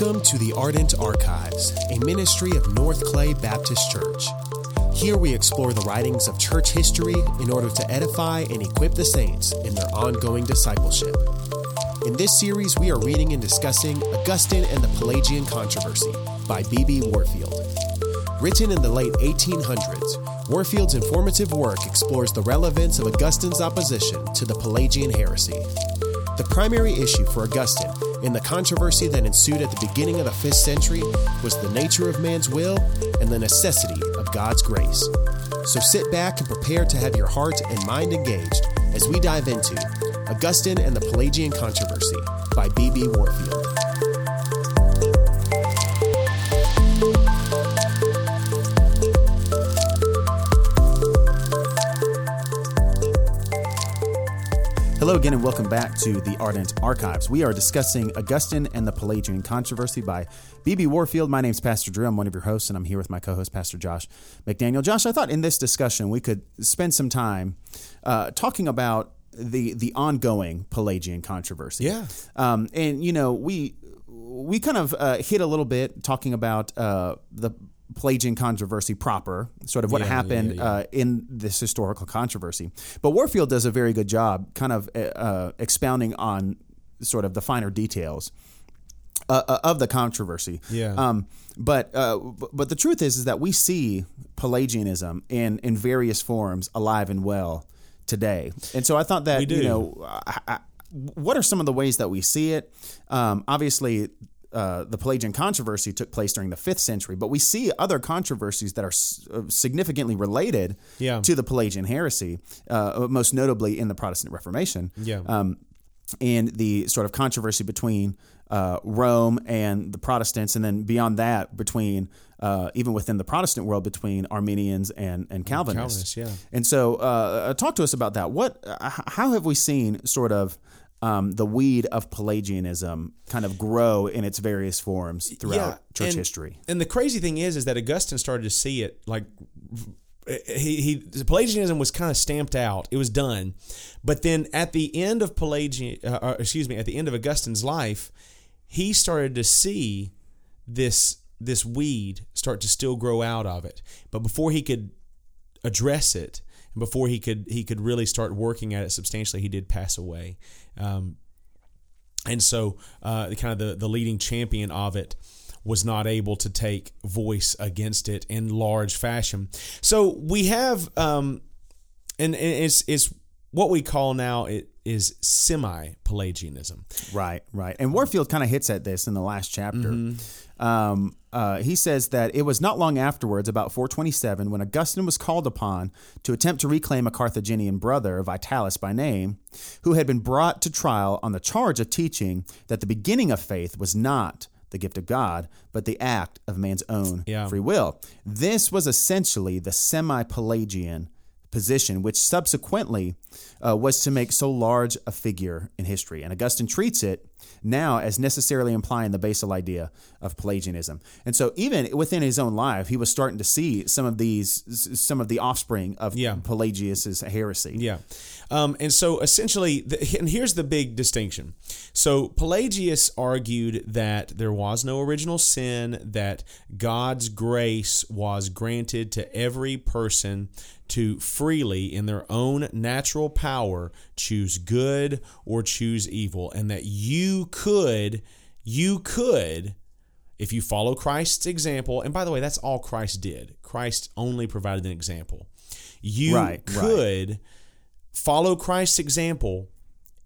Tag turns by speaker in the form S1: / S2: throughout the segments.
S1: Welcome to the Ardent Archives, a ministry of North Clay Baptist Church. Here we explore the writings of church history in order to edify and equip the saints in their ongoing discipleship. In this series, we are reading and discussing Augustine and the Pelagian Controversy by B.B. Warfield. Written in the late 1800s, Warfield's informative work explores the relevance of Augustine's opposition to the Pelagian heresy. The primary issue for Augustine in the controversy that ensued at the beginning of the 5th century was the nature of man's will and the necessity of God's grace. So sit back and prepare to have your heart and mind engaged as we dive into Augustine and the Pelagian Controversy by B.B. Warfield.
S2: Hello again, and welcome back to the Ardent Archives. We are discussing Augustine and the Pelagian Controversy by B.B. Warfield. My name is Pastor Drew. I'm one of your hosts, and I'm here with my co host, Pastor Josh McDaniel. Josh, I thought in this discussion we could spend some time uh, talking about the the ongoing Pelagian controversy.
S3: Yeah.
S2: Um, and, you know, we we kind of uh, hit a little bit talking about uh, the Pelagian controversy proper, sort of what
S3: Yeah,
S2: happened
S3: yeah, yeah.
S2: Uh, in this historical controversy. But Warfield does a very good job kind of uh, uh, expounding on sort of the finer details uh, uh, of the controversy.
S3: Yeah.
S2: Um, but uh, but the truth is is that we see Pelagianism in in various forms alive and well today. And so I thought that you know I, I, what are some of the ways that we see it? Um, obviously. Uh, the Pelagian controversy took place during the fifth century, but we see other controversies that are s- uh, significantly related
S3: Yeah.
S2: to the Pelagian heresy, uh, most notably in the Protestant Reformation
S3: Yeah.
S2: um, and the sort of controversy between uh, Rome and the Protestants, and then beyond that, between uh, even within the Protestant world, between Arminians and and Calvinists.
S3: Calvinists, yeah.
S2: And so, uh, talk to us about that. What, uh, how have we seen sort of um, the weed of Pelagianism kind of grow in its various forms throughout church
S3: and-
S2: history?
S3: And the crazy thing is, is that Augustine started to see it like he he Pelagianism was kind of stamped out. It was done, but then at the end of Pelagian, uh, uh, excuse me, at the end of Augustine's life, he started to see this this weed start to still grow out of it. But before he could address it, and before he could he could really start working at it substantially, he did pass away. Um, and so uh, kind of the, the leading champion of it was not able to take voice against it in large fashion. So we have, um, and, and it's it's what we call now it is semi Pelagianism.
S2: Right, right. And Warfield kind of hits at this in the last chapter.
S3: Mm-hmm.
S2: Um, uh, he says that it was not long afterwards, about 427, when Augustine was called upon to attempt to reclaim a Carthaginian brother, Vitalis by name, who had been brought to trial on the charge of teaching that the beginning of faith was not the gift of God, but the act of man's own
S3: Yeah.
S2: free will. This was essentially the semi Pelagian position, which subsequently uh, was to make so large a figure in history. And Augustine treats it now as necessarily implying the basal idea of Pelagianism. And so, even within his own life, he was starting to see some of these, some of the offspring of
S3: Yeah.
S2: Pelagius's heresy.
S3: Yeah. Um, and so essentially, the, and here's the big distinction. So Pelagius argued that there was no original sin, that God's grace was granted to every person to freely, in their own natural power, choose good or choose evil, and that you could, you could if you follow Christ's example, and by the way, that's all Christ did. Christ only provided an example. You
S2: Right, right.
S3: could follow Christ's example,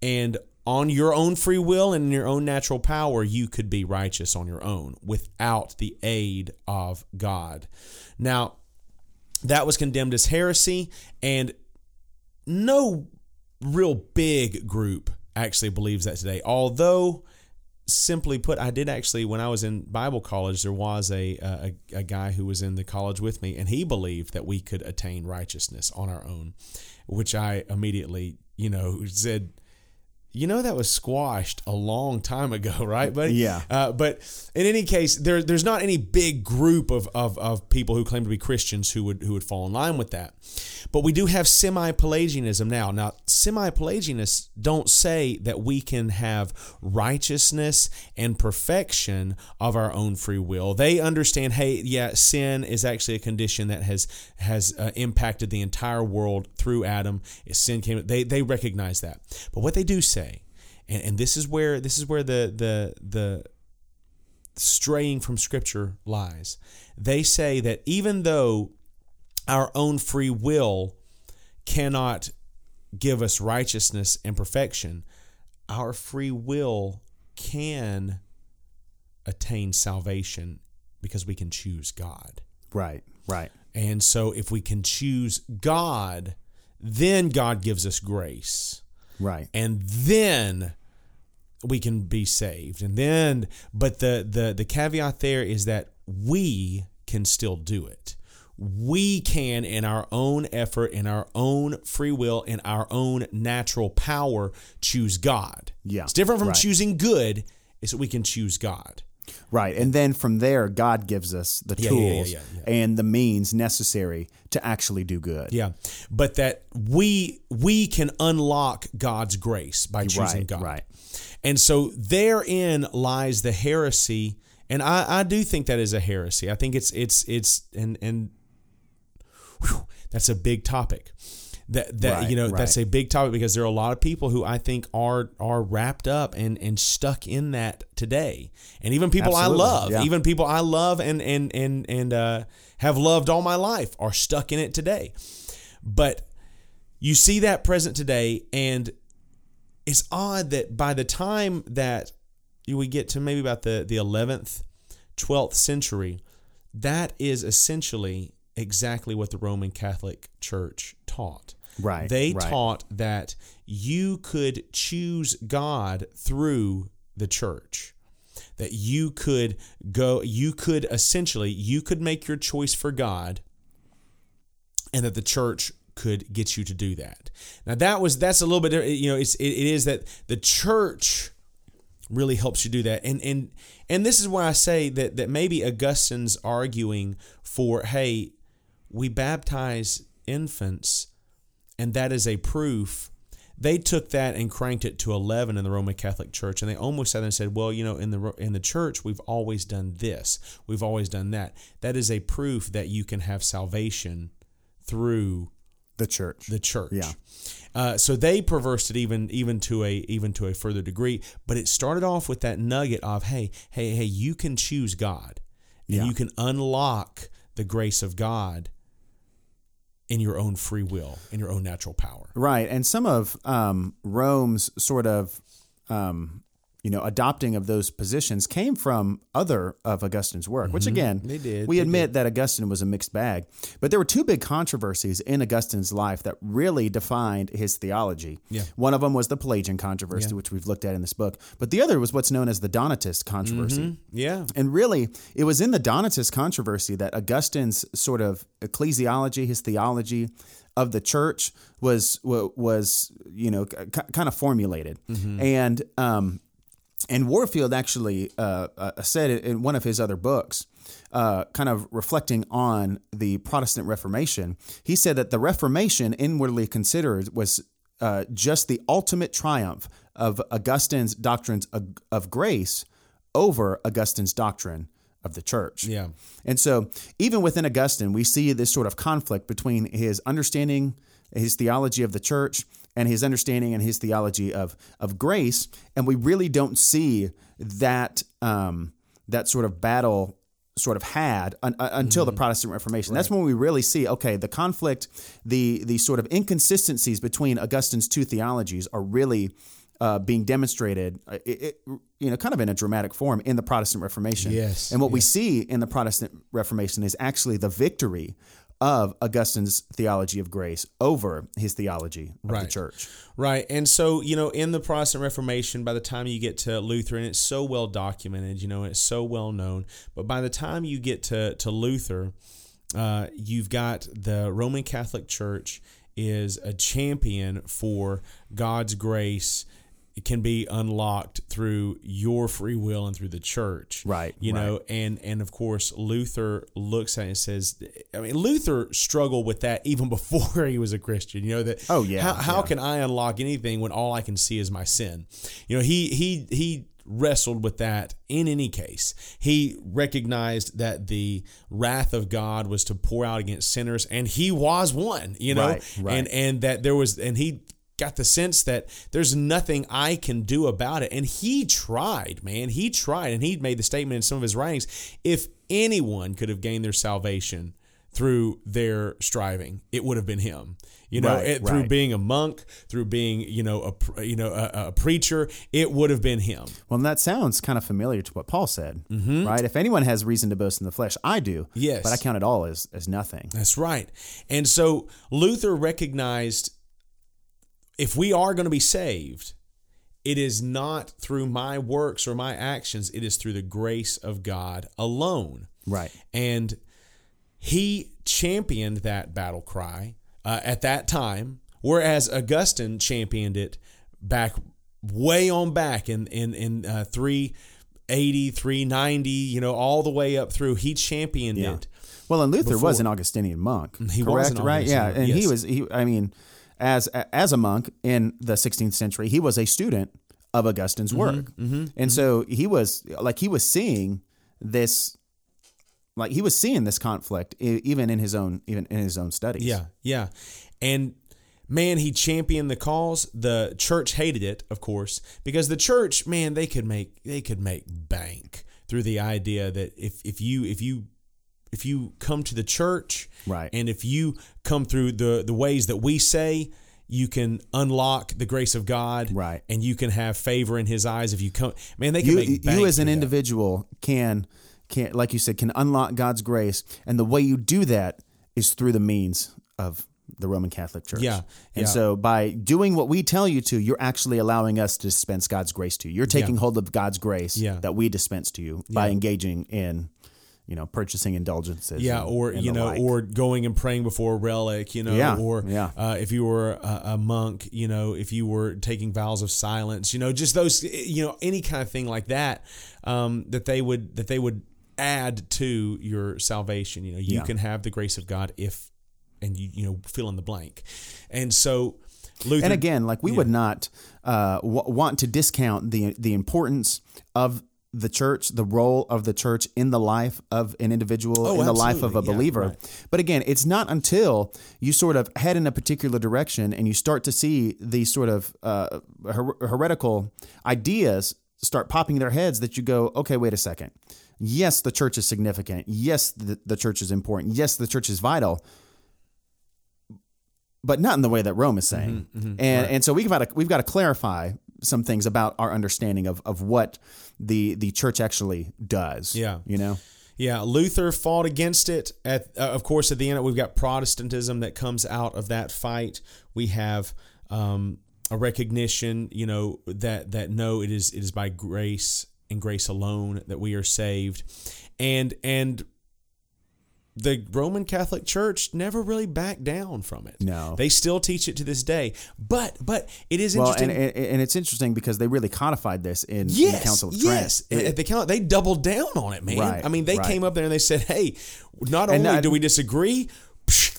S3: and on your own free will and in your own natural power, you could be righteous on your own without the aid of God. Now, that was condemned as heresy, and no real big group actually believes that today. Although, simply put, I did actually when I was in Bible college, there was a, a a guy who was in the college with me, and he believed that we could attain righteousness on our own, which I immediately, you know, said. You know that was squashed a long time ago, right, buddy?
S2: Yeah.
S3: Uh, but in any case, there, there's not any big group of, of, of people who claim to be Christians who would who would fall in line with that. But we do have semi-Pelagianism now. Now, semi-Pelagianists don't say that we can have righteousness and perfection of our own free will. They understand, hey, yeah, sin is actually a condition that has has uh, impacted the entire world through Adam. Sin came. They they recognize that. But what they do say, and, and this is where this is where the the the straying from Scripture lies. They say that even though our own free will cannot give us righteousness and perfection, our free will can attain salvation because we can choose God.
S2: Right, right.
S3: And so if we can choose God, then God gives us grace.
S2: Right.
S3: And then we can be saved. And then but the the the caveat there is that we can still do it we can, in our own effort, in our own free will, in our own natural power, choose God.
S2: Yeah,
S3: It's different from
S2: right.
S3: choosing good, is that we can choose God.
S2: Right. And then from there, God gives us the
S3: Yeah,
S2: tools
S3: yeah, yeah.
S2: and the means necessary to actually do good.
S3: Yeah. But that we we can unlock God's grace by choosing
S2: Right,
S3: God.
S2: right.
S3: And so therein lies the heresy. And I, I do think that is a heresy. I think it's it's it's and and whew, that's a big topic. That that
S2: Right,
S3: you know that's a big topic because there are a lot of people who I think are are wrapped up and and stuck in that today, and even people
S2: Absolutely,
S3: I love,
S2: yeah.
S3: even people I love and and and and uh, have loved all my life are stuck in it today. But you see that present today, and it's odd that by the time that we get to maybe about the the 11th 12th century that is essentially exactly what the roman catholic church taught
S2: Right,
S3: they
S2: right.
S3: taught that you could choose god through the church that you could go you could essentially you could make your choice for god and that the church could get you to do that. Now that was that's a little bit you know it's it, it is that the church really helps you do that. And and and this is why I say that that maybe Augustine's arguing for hey we baptize infants and that is a proof. They took that and cranked it to 11 in the Roman Catholic Church and they almost there and said well you know in the in the church we've always done this. We've always done that. That is a proof that you can have salvation through
S2: The church.
S3: the church.
S2: Yeah.
S3: Uh, so they perversed it even even to a even to a further degree. But it started off with that nugget of hey hey hey you can choose God and
S2: Yeah.
S3: you can unlock the grace of God in your own free will in your own natural power.
S2: Right, and some of um, Rome's sort of, um, you know, adopting of those positions came from other of Augustine's work. Which again,
S3: Mm-hmm. They did,
S2: We
S3: they
S2: admit that Augustine was a mixed bag, but there were two big controversies in Augustine's life that really defined his theology.
S3: Yeah.
S2: One of them was the Pelagian controversy,
S3: Yeah.
S2: which we've looked at in this book, but the other was what's known as the Donatist controversy.
S3: Yeah.
S2: And really, it was in the Donatist controversy that Augustine's sort of ecclesiology, his theology of the church, was wa- was you know kind of formulated. And um, and Warfield actually uh, uh, said in one of his other books, uh, kind of reflecting on the Protestant Reformation. He said that the Reformation, inwardly considered, was uh, just the ultimate triumph of Augustine's doctrines of, of grace over Augustine's doctrine of the church.
S3: Yeah.
S2: And so, even within Augustine, we see this sort of conflict between his understanding, his theology of the church, and his understanding and his theology of of grace. And we really don't see that um, that sort of battle sort of had un, uh, until the Protestant Reformation. That's when we really see okay, the conflict, the the sort of inconsistencies between Augustine's two theologies are really uh, being demonstrated, uh, it, it, you know, kind of in a dramatic form in the Protestant Reformation.
S3: Yes,
S2: And what we see in the Protestant Reformation is actually the victory of Augustine's theology of grace over his theology of the church.
S3: Right. And so, you know, in the Protestant Reformation, by the time you get to Luther, and it's so well documented, you know, it's so well known, but by the time you get to, to Luther, uh, you've got the Roman Catholic Church is a champion for God's grace can be unlocked through your free will and through the church
S2: Right,
S3: you know and and of course luther looks at it and says i mean luther struggled with that even before he was a christian you know that
S2: Oh, yeah,
S3: how, how
S2: yeah.
S3: can i unlock anything when all i can see is my sin you know he he he wrestled with that in any case he recognized that the wrath of god was to pour out against sinners and he was one you know
S2: Right, right.
S3: and and that there was and he got the sense that there's nothing I can do about it and he tried man he tried and he made the statement in some of his writings if anyone could have gained their salvation through their striving it would have been him you know
S2: Right,
S3: it, through
S2: right.
S3: being a monk through being you know a you know a, a preacher it would have been him
S2: Well, and that sounds kind of familiar to what Paul said, right? If anyone has reason to boast in the flesh, I do.
S3: Mm-hmm. Yes.
S2: But I count it all as, as nothing.
S3: That's right. And so Luther recognized if we are going to be saved, it is not through my works or my actions, it is through the grace of God alone.
S2: Right.
S3: And he championed that battle cry uh, at that time, whereas Augustine championed it back way on back in in in uh, 380, 390, you know, all the way up through. He championed
S2: Yeah.
S3: it.
S2: Well, and Luther was an Augustinian monk.
S3: He
S2: correct,
S3: was an
S2: right? Yeah, and he was. He, I mean, as as a monk in the 16th century, he was a student of Augustine's
S3: Mm-hmm,
S2: work, and so he was like he was seeing this, like he was seeing this conflict even in his own even in his own studies.
S3: Yeah, yeah. And man, he championed the cause. The church hated it, of course, because the church, man, they could make they could make bank through the idea that if if you if you if you come to the church,
S2: Right.
S3: and if you come through the the ways that we say, you can unlock the grace of God,
S2: Right.
S3: and you can have favor in His eyes. If you come, man, they can
S2: you
S3: make
S2: you as an
S3: through that.
S2: individual can can like you said can unlock God's grace, and the way you do that is through the means of the Roman Catholic Church.
S3: Yeah,
S2: and
S3: yeah.
S2: so by doing what we tell you to, you're actually allowing us to dispense God's grace to you. You're taking hold of God's grace
S3: Yeah.
S2: that we dispense to you by engaging in, you know, purchasing indulgences.
S3: Yeah,
S2: and-
S3: or
S2: and
S3: you know,
S2: like.
S3: or going and praying before a relic, you know,
S2: Yeah,
S3: or
S2: yeah.
S3: Uh, if you were a, a monk, you know, if you were taking vows of silence, you know, just those, you know, any kind of thing like that, um, that they would that they would add to your salvation. You know, you
S2: Yeah.
S3: can have the grace of God if, and you you know, fill in the blank, and so Luther
S2: and again, like we would not uh, w- want to discount the the importance of the church, the role of the church in the life of an individual,
S3: Oh,
S2: in the life of a
S3: absolutely. Yeah,
S2: believer.
S3: right.
S2: But again, it's not until you sort of head in a particular direction and you start to see these sort of uh, her- heretical ideas start popping their heads that you go, okay, wait a second. Yes, the church is significant. Yes, the, the church is important. Yes, the church is vital but not in the way that Rome is saying.
S3: Mm-hmm,
S2: and and so we've got to we've got to clarify some things about our understanding of of what the the church actually does.
S3: Yeah.
S2: you know.
S3: Yeah, Luther fought against it. At uh, of course, at the end, we've got Protestantism that comes out of that fight. We have um, a recognition, you know, that that no, it is it is by grace and grace alone that we are saved, and and the Roman Catholic Church never really backed down from it.
S2: No.
S3: they still teach it to this day. But but it is
S2: Well,
S3: interesting.
S2: and, and and it's interesting because they really codified this in, in the Council of Trent.
S3: yes.
S2: It-
S3: At the council, they doubled down on it, man.
S2: Right,
S3: I mean, they
S2: right.
S3: came up there and they said, "Hey, not only
S2: I-
S3: do we disagree,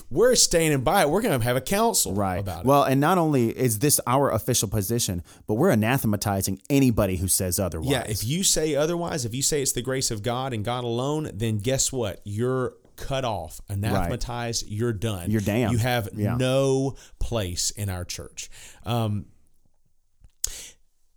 S3: we're standing by it. We're going to have a council
S2: Right.
S3: about it."
S2: Well, and not only is this our official position, but we're anathematizing anybody who says otherwise.
S3: yeah, if you say otherwise, if you say it's the grace of God and God alone, then guess what? You're cut off, anathematized. You're done.
S2: You're damned.
S3: You have
S2: Yeah.
S3: no place in our church. Um,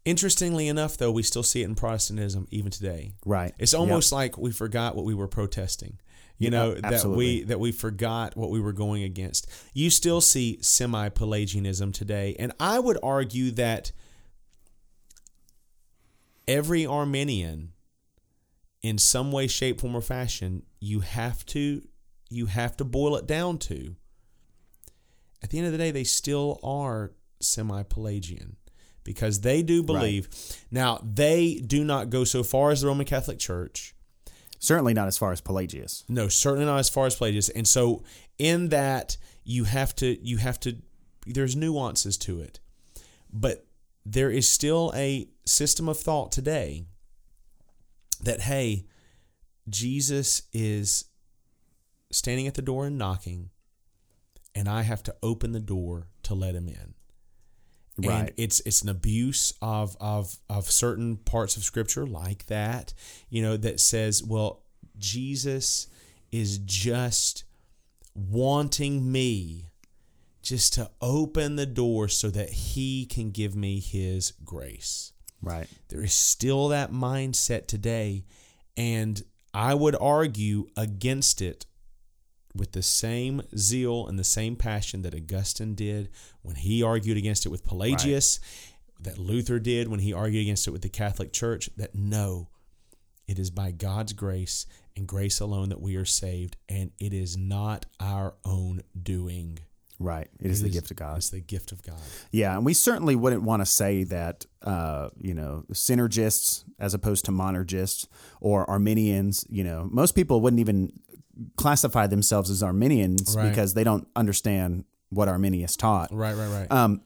S3: interestingly enough, though, we still see it in Protestantism even today.
S2: Right.
S3: It's almost like we forgot what we were protesting. You know that we that we forgot what we were going against. You still see semi-Pelagianism today, and I would argue that every Arminian, in some way, shape, form, or fashion, you have to you have to boil it down to. At the end of the day, they still are semi-Pelagian because they do believe. Now they do not go so far as the Roman Catholic Church.
S2: Certainly not as far as Pelagius.
S3: No, certainly not as far as Pelagius. And so in that you have to you have to there's nuances to it. But there is still a system of thought today that hey, Jesus is standing at the door and knocking, and I have to open the door to let him in.
S2: Right.
S3: And it's it's an abuse of of of certain parts of scripture like that, you know, that says, well, Jesus is just wanting me just to open the door so that he can give me his grace.
S2: Right.
S3: There is still that mindset today, and I would argue against it with the same zeal and the same passion that Augustine did when he argued against it with Pelagius, that Luther did when he argued against it with the Catholic Church. That no, it is by God's grace and grace alone that we are saved, and it is not our own doing.
S2: Right. It is
S3: It
S2: the gift of God.
S3: It's the gift of God.
S2: Yeah, and we certainly wouldn't want to say that uh, you know synergists as opposed to monergists or Arminians. You know, most people wouldn't even classify themselves as Arminians
S3: Right.
S2: because they don't understand what Arminius taught.
S3: Right, right, right.
S2: Um,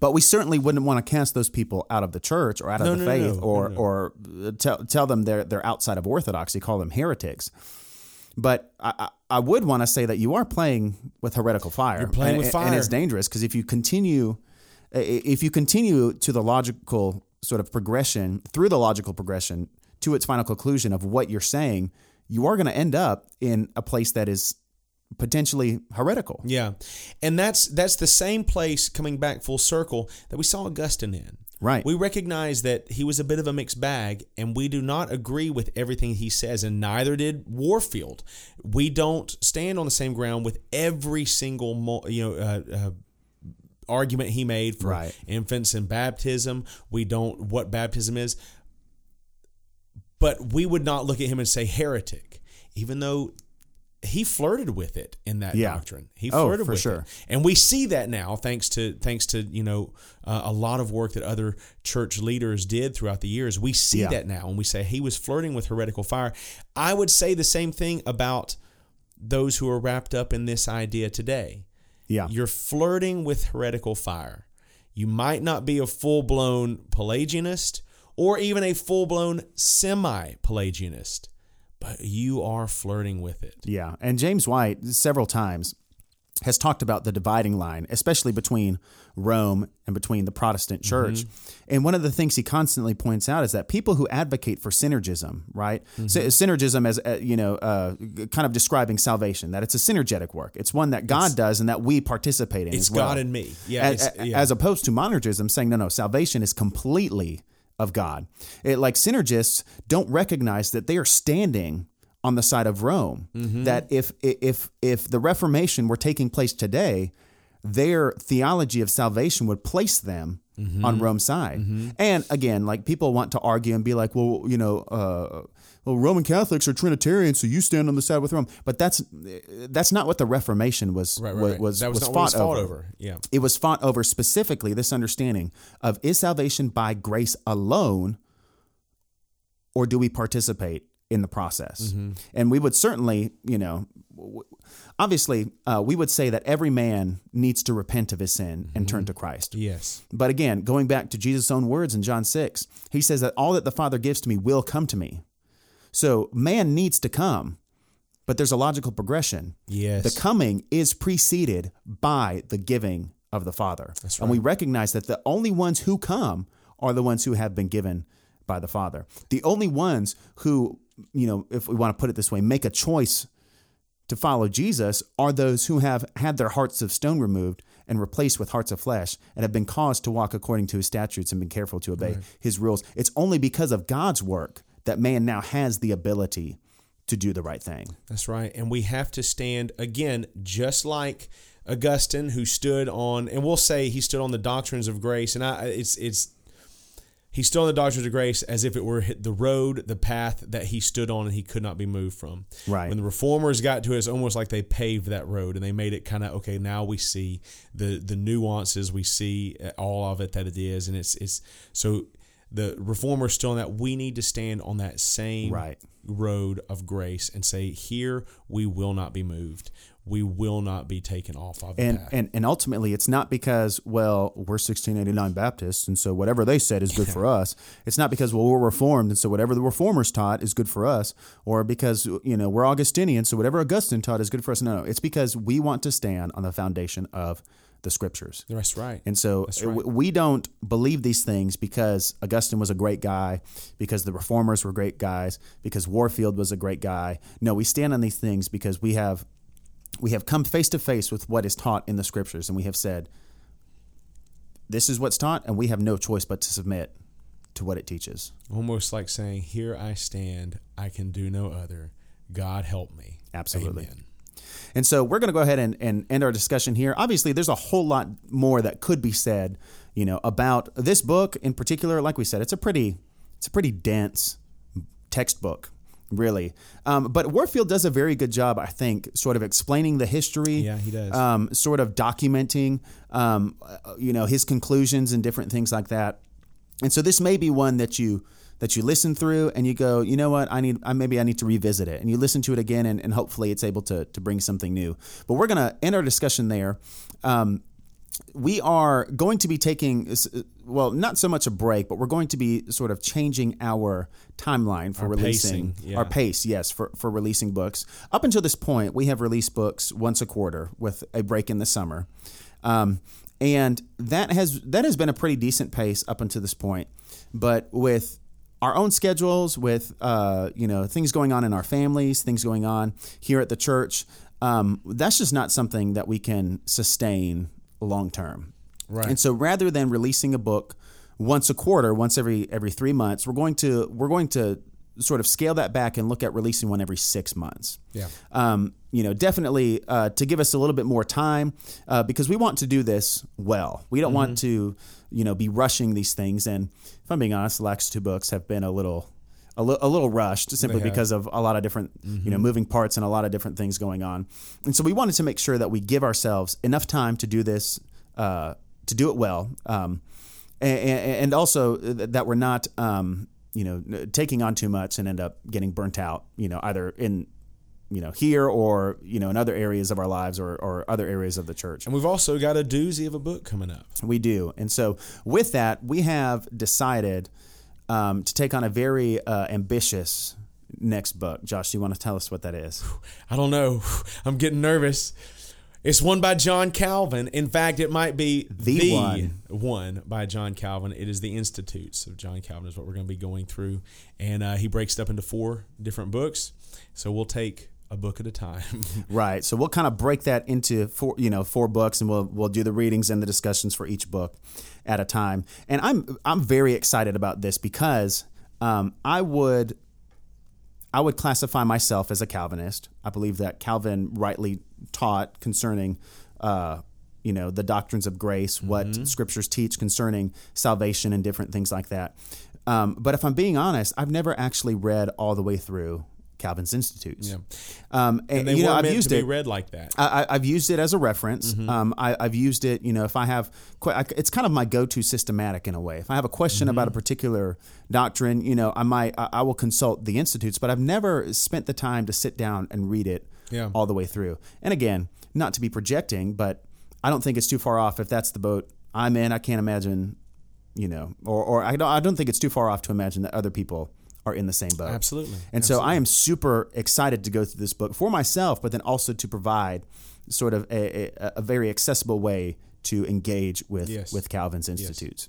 S2: but we certainly wouldn't want to cast those people out of the church or out of the
S3: no, no,
S2: faith
S3: no,
S2: or
S3: no, no.
S2: or tell tell them they're they're outside of orthodoxy, call them heretics. But I, I would want to say that you are playing with heretical fire.
S3: You're playing
S2: and,
S3: with
S2: and it's dangerous because if you continue, if you continue to the logical sort of progression through the logical progression to its final conclusion of what you're saying, you are going to end up in a place that is potentially heretical.
S3: Yeah, and that's that's the same place coming back full circle that we saw Augustine in.
S2: Right.
S3: We recognize that he was a bit of a mixed bag, and we do not agree with everything he says, and neither did Warfield. We don't stand on the same ground with every single mo- you know. Uh, uh, argument he made for
S2: Right.
S3: infants and baptism we don't what baptism is but we would not look at him and say heretic even though he flirted with it in that
S2: Yeah.
S3: doctrine he
S2: Oh,
S3: flirted
S2: for
S3: with
S2: sure.
S3: it and we see that now thanks to thanks to you know uh, a lot of work that other church leaders did throughout the years we see
S2: Yeah.
S3: that now and we say he was flirting with heretical fire i would say the same thing about those who are wrapped up in this idea today
S2: Yeah.
S3: you're flirting with heretical fire. You might not be a full blown Pelagianist or even a full blown semi Pelagianist, but you are flirting with it.
S2: Yeah, and James White several times has talked about the dividing line, especially between Rome and between the Protestant church. And one of the things he constantly points out is that people who advocate for synergism, right? So, synergism as uh, you know, uh, kind of describing salvation, that it's a synergetic work. It's one that God does and that we participate in.
S3: It's
S2: as well.
S3: God and me. Yeah,
S2: As,
S3: yeah.
S2: as opposed to monergism saying no, no, salvation is completely of God. It, like synergists don't recognize that they are standing on the side of Rome.
S3: Mm-hmm.
S2: That if if if the Reformation were taking place today, their theology of salvation would place them
S3: Mm-hmm.
S2: on Rome's side. And again, like people want to argue and be like, well, you know, uh, well, Roman Catholics are Trinitarian, so you stand on the side with Rome. But that's that's not what the Reformation was
S3: right, right,
S2: was
S3: right.
S2: was,
S3: that was,
S2: was fought,
S3: was fought
S2: over.
S3: over. Yeah.
S2: It was fought over specifically this understanding of is salvation by grace alone, or do we participate in the process? And we would certainly, you know, w- obviously, uh, we would say that every man needs to repent of his sin and turn to Christ.
S3: Yes.
S2: But again, going back to Jesus' own words in John 6, he says that all that the Father gives to me will come to me. So man needs to come, but there's a logical progression.
S3: Yes.
S2: The coming is preceded by the giving of the Father.
S3: That's
S2: And we recognize that the only ones who come are the ones who have been given by the Father. The only ones who, you know, if we want to put it this way, make a choice to follow Jesus are those who have had their hearts of stone removed and replaced with hearts of flesh and have been caused to walk according to his statutes and been careful to obey his rules. It's only because of God's work that man now has the ability to do the right thing.
S3: That's right. And we have to stand again, just like Augustine, who stood on, and we'll say he stood on the doctrines of grace. And I, it's it's he stood on the doctrines of grace as if it were the road, the path that he stood on, and he could not be moved from.
S2: Right.
S3: When the reformers got to it, it's almost like they paved that road and they made it kind of okay. Now we see the the nuances, we see uh, all of it that it is, and it's it's so the reformers still on that. We need to stand on that same
S2: Right.
S3: road of grace and say, here we will not be moved. We will not be taken off of
S2: and,
S3: path.
S2: and and ultimately it's not because well we're 1689 baptists and so whatever they said is good for us it's not because well we're reformed and so whatever the reformers taught is good for us or because you know we're augustinian so whatever augustine taught is good for us no no it's because we want to stand on the foundation of the scriptures
S3: That's right.
S2: and so
S3: right.
S2: we don't believe these things because Augustine was a great guy, because the reformers were great guys, because Warfield was a great guy. No, we stand on these things because we have we have come face to face with what is taught in the scriptures and we have said this is what's taught and we have no choice but to submit to what it teaches.
S3: Almost like saying, Here I stand, I can do no other. God help me.
S2: Absolutely.
S3: Amen.
S2: And so we're going to go ahead and, and end our discussion here. Obviously, there's a whole lot more that could be said, you know, about this book in particular. Like we said, it's a pretty it's a pretty dense textbook, really. Um, but Warfield does a very good job, I think, sort of explaining the history.
S3: Yeah, he does.
S2: Um, sort of documenting, um, uh, you know, his conclusions and different things like that. And so this may be one that you that you listen through and you go, you know what, I need, I, maybe I need to revisit it, and you listen to it again, and, and hopefully it's able to to bring something new. But we're gonna end our discussion there. Um, we are going to be taking well not so much a break but we're going to be sort of changing our timeline for
S3: Our
S2: releasing
S3: pacing, yeah.
S2: our pace yes for, for releasing books up until this point we have released books once a quarter with a break in the summer um, and that has that has been a pretty decent pace up until this point but with our own schedules with uh, you know things going on in our families things going on here at the church um, that's just not something that we can sustain long term
S3: Right.
S2: and so rather than releasing a book once a quarter once every every three months we're going to we're going to sort of scale that back and look at releasing one every six months
S3: Yeah.
S2: um, you know, definitely uh, to give us a little bit more time uh, because we want to do this well. We don't want to, you know, be rushing these things. And if I'm being honest, the last two books have been a little, a, li- a little rushed simply because of a lot of different, you know, moving parts and a lot of different things going on. And so we wanted to make sure that we give ourselves enough time to do this, uh, to do it well, um, and, and also that we're not. Um, you know, taking on too much and end up getting burnt out. You know, either in you know here or you know in other areas of our lives or, or other areas of the church
S3: And we've also got a doozy of a book coming up.
S2: we do and so with that we have decided um, to take on a very uh, ambitious next book josh do you want to tell us what that is
S3: I don't know. I'm getting nervous. It's one by John Calvin. In fact, it might be
S2: The
S3: the,
S2: one.
S3: one. by John Calvin. It is the Institutes of John Calvin is what we're going to be going through, and uh, he breaks it up into four different books. So we'll take a book at a time.
S2: right so we'll kind of break that into four you know four books and we'll we'll do the readings and the discussions for each book at a time and i'm i'm very excited about this because um, i would I would classify myself as a Calvinist. I believe that Calvin rightly taught concerning, uh, you know, the doctrines of grace, what scriptures teach concerning salvation and different things like that. Um, but if I'm being honest, I've never actually read all the way through Calvin's Institutes.
S3: Yeah.
S2: Um, and,
S3: and they
S2: you know, I've used it.
S3: read like that.
S2: I, I- I've used it as a reference.
S3: Mm-hmm.
S2: Um, I, I've used it, you know, if I have, it's kind of my go-to systematic in a way. If I have a question
S3: Mm-hmm.
S2: about a particular doctrine, you know, I might, I, I will consult the institutes, but I've never spent the time to sit down and read it
S3: Yeah.
S2: all the way through. And again, not to be projecting, but I don't think it's too far off if that's the boat I'm in. I can't imagine, you know, or, or I don't, I don't think it's too far off to imagine that other people are in the same boat.
S3: Absolutely.
S2: And so I am super excited to go through this book for myself, but then also to provide sort of a, a, a very accessible way to engage with
S3: Yes.
S2: with Calvin's institutes.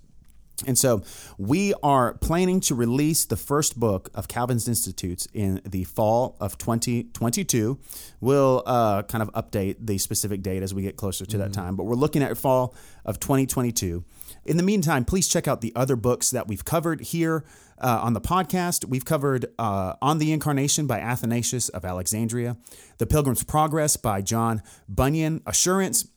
S2: And so we are planning to release the first book of Calvin's Institutes in the fall of 2022. We'll uh, kind of update the specific date as we get closer to that time, but we're looking at fall of 2022. In the meantime, please check out the other books that we've covered here uh, on the podcast. We've covered uh, On the Incarnation by Athanasius of Alexandria, The Pilgrim's Progress by John Bunyan, Assurance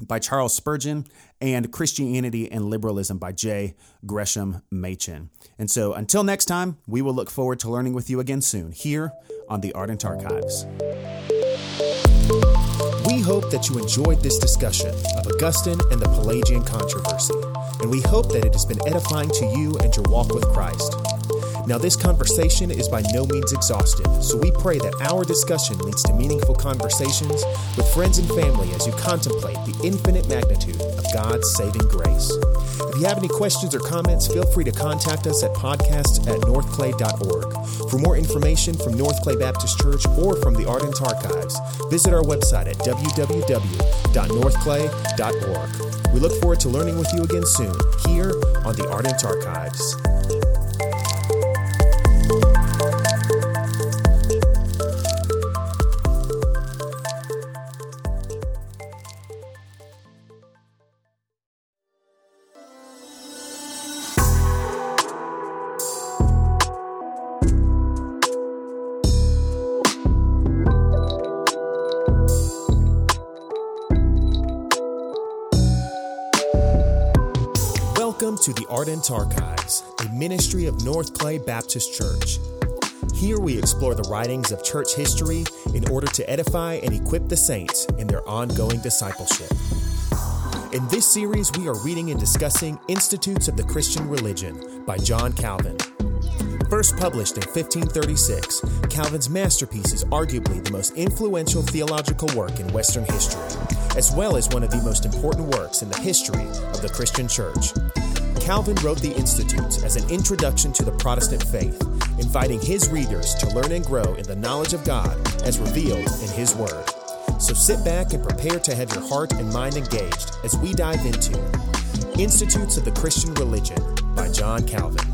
S2: by Charles Spurgeon, and Christianity and Liberalism by J. Gresham Machen. And so until next time, we will look forward to learning with you again soon here on the Ardent Archives.
S1: We hope that you enjoyed this discussion of Augustine and the Pelagian controversy. And we hope that it has been edifying to you and your walk with Christ. Now, this conversation is by no means exhaustive, so we pray that our discussion leads to meaningful conversations with friends and family as you contemplate the infinite magnitude of God's saving grace. If you have any questions or comments, feel free to contact us at podcasts at northclay.org. For more information from North Clay Baptist Church or from the Ardent Archives, visit our website at www.northclay.org. We look forward to learning with you again soon here on the Ardent Archives. Archives, a ministry of North Clay Baptist Church. Here we explore the writings of church history in order to edify and equip the saints in their ongoing discipleship. In this series, we are reading and discussing Institutes of the Christian Religion by John Calvin. First published in 1536, Calvin's masterpiece is arguably the most influential theological work in Western history, as well as one of the most important works in the history of the Christian church. Calvin wrote the Institutes as an introduction to the Protestant faith, inviting his readers to learn and grow in the knowledge of God as revealed in his Word. So sit back and prepare to have your heart and mind engaged as we dive into Institutes of the Christian Religion by John Calvin.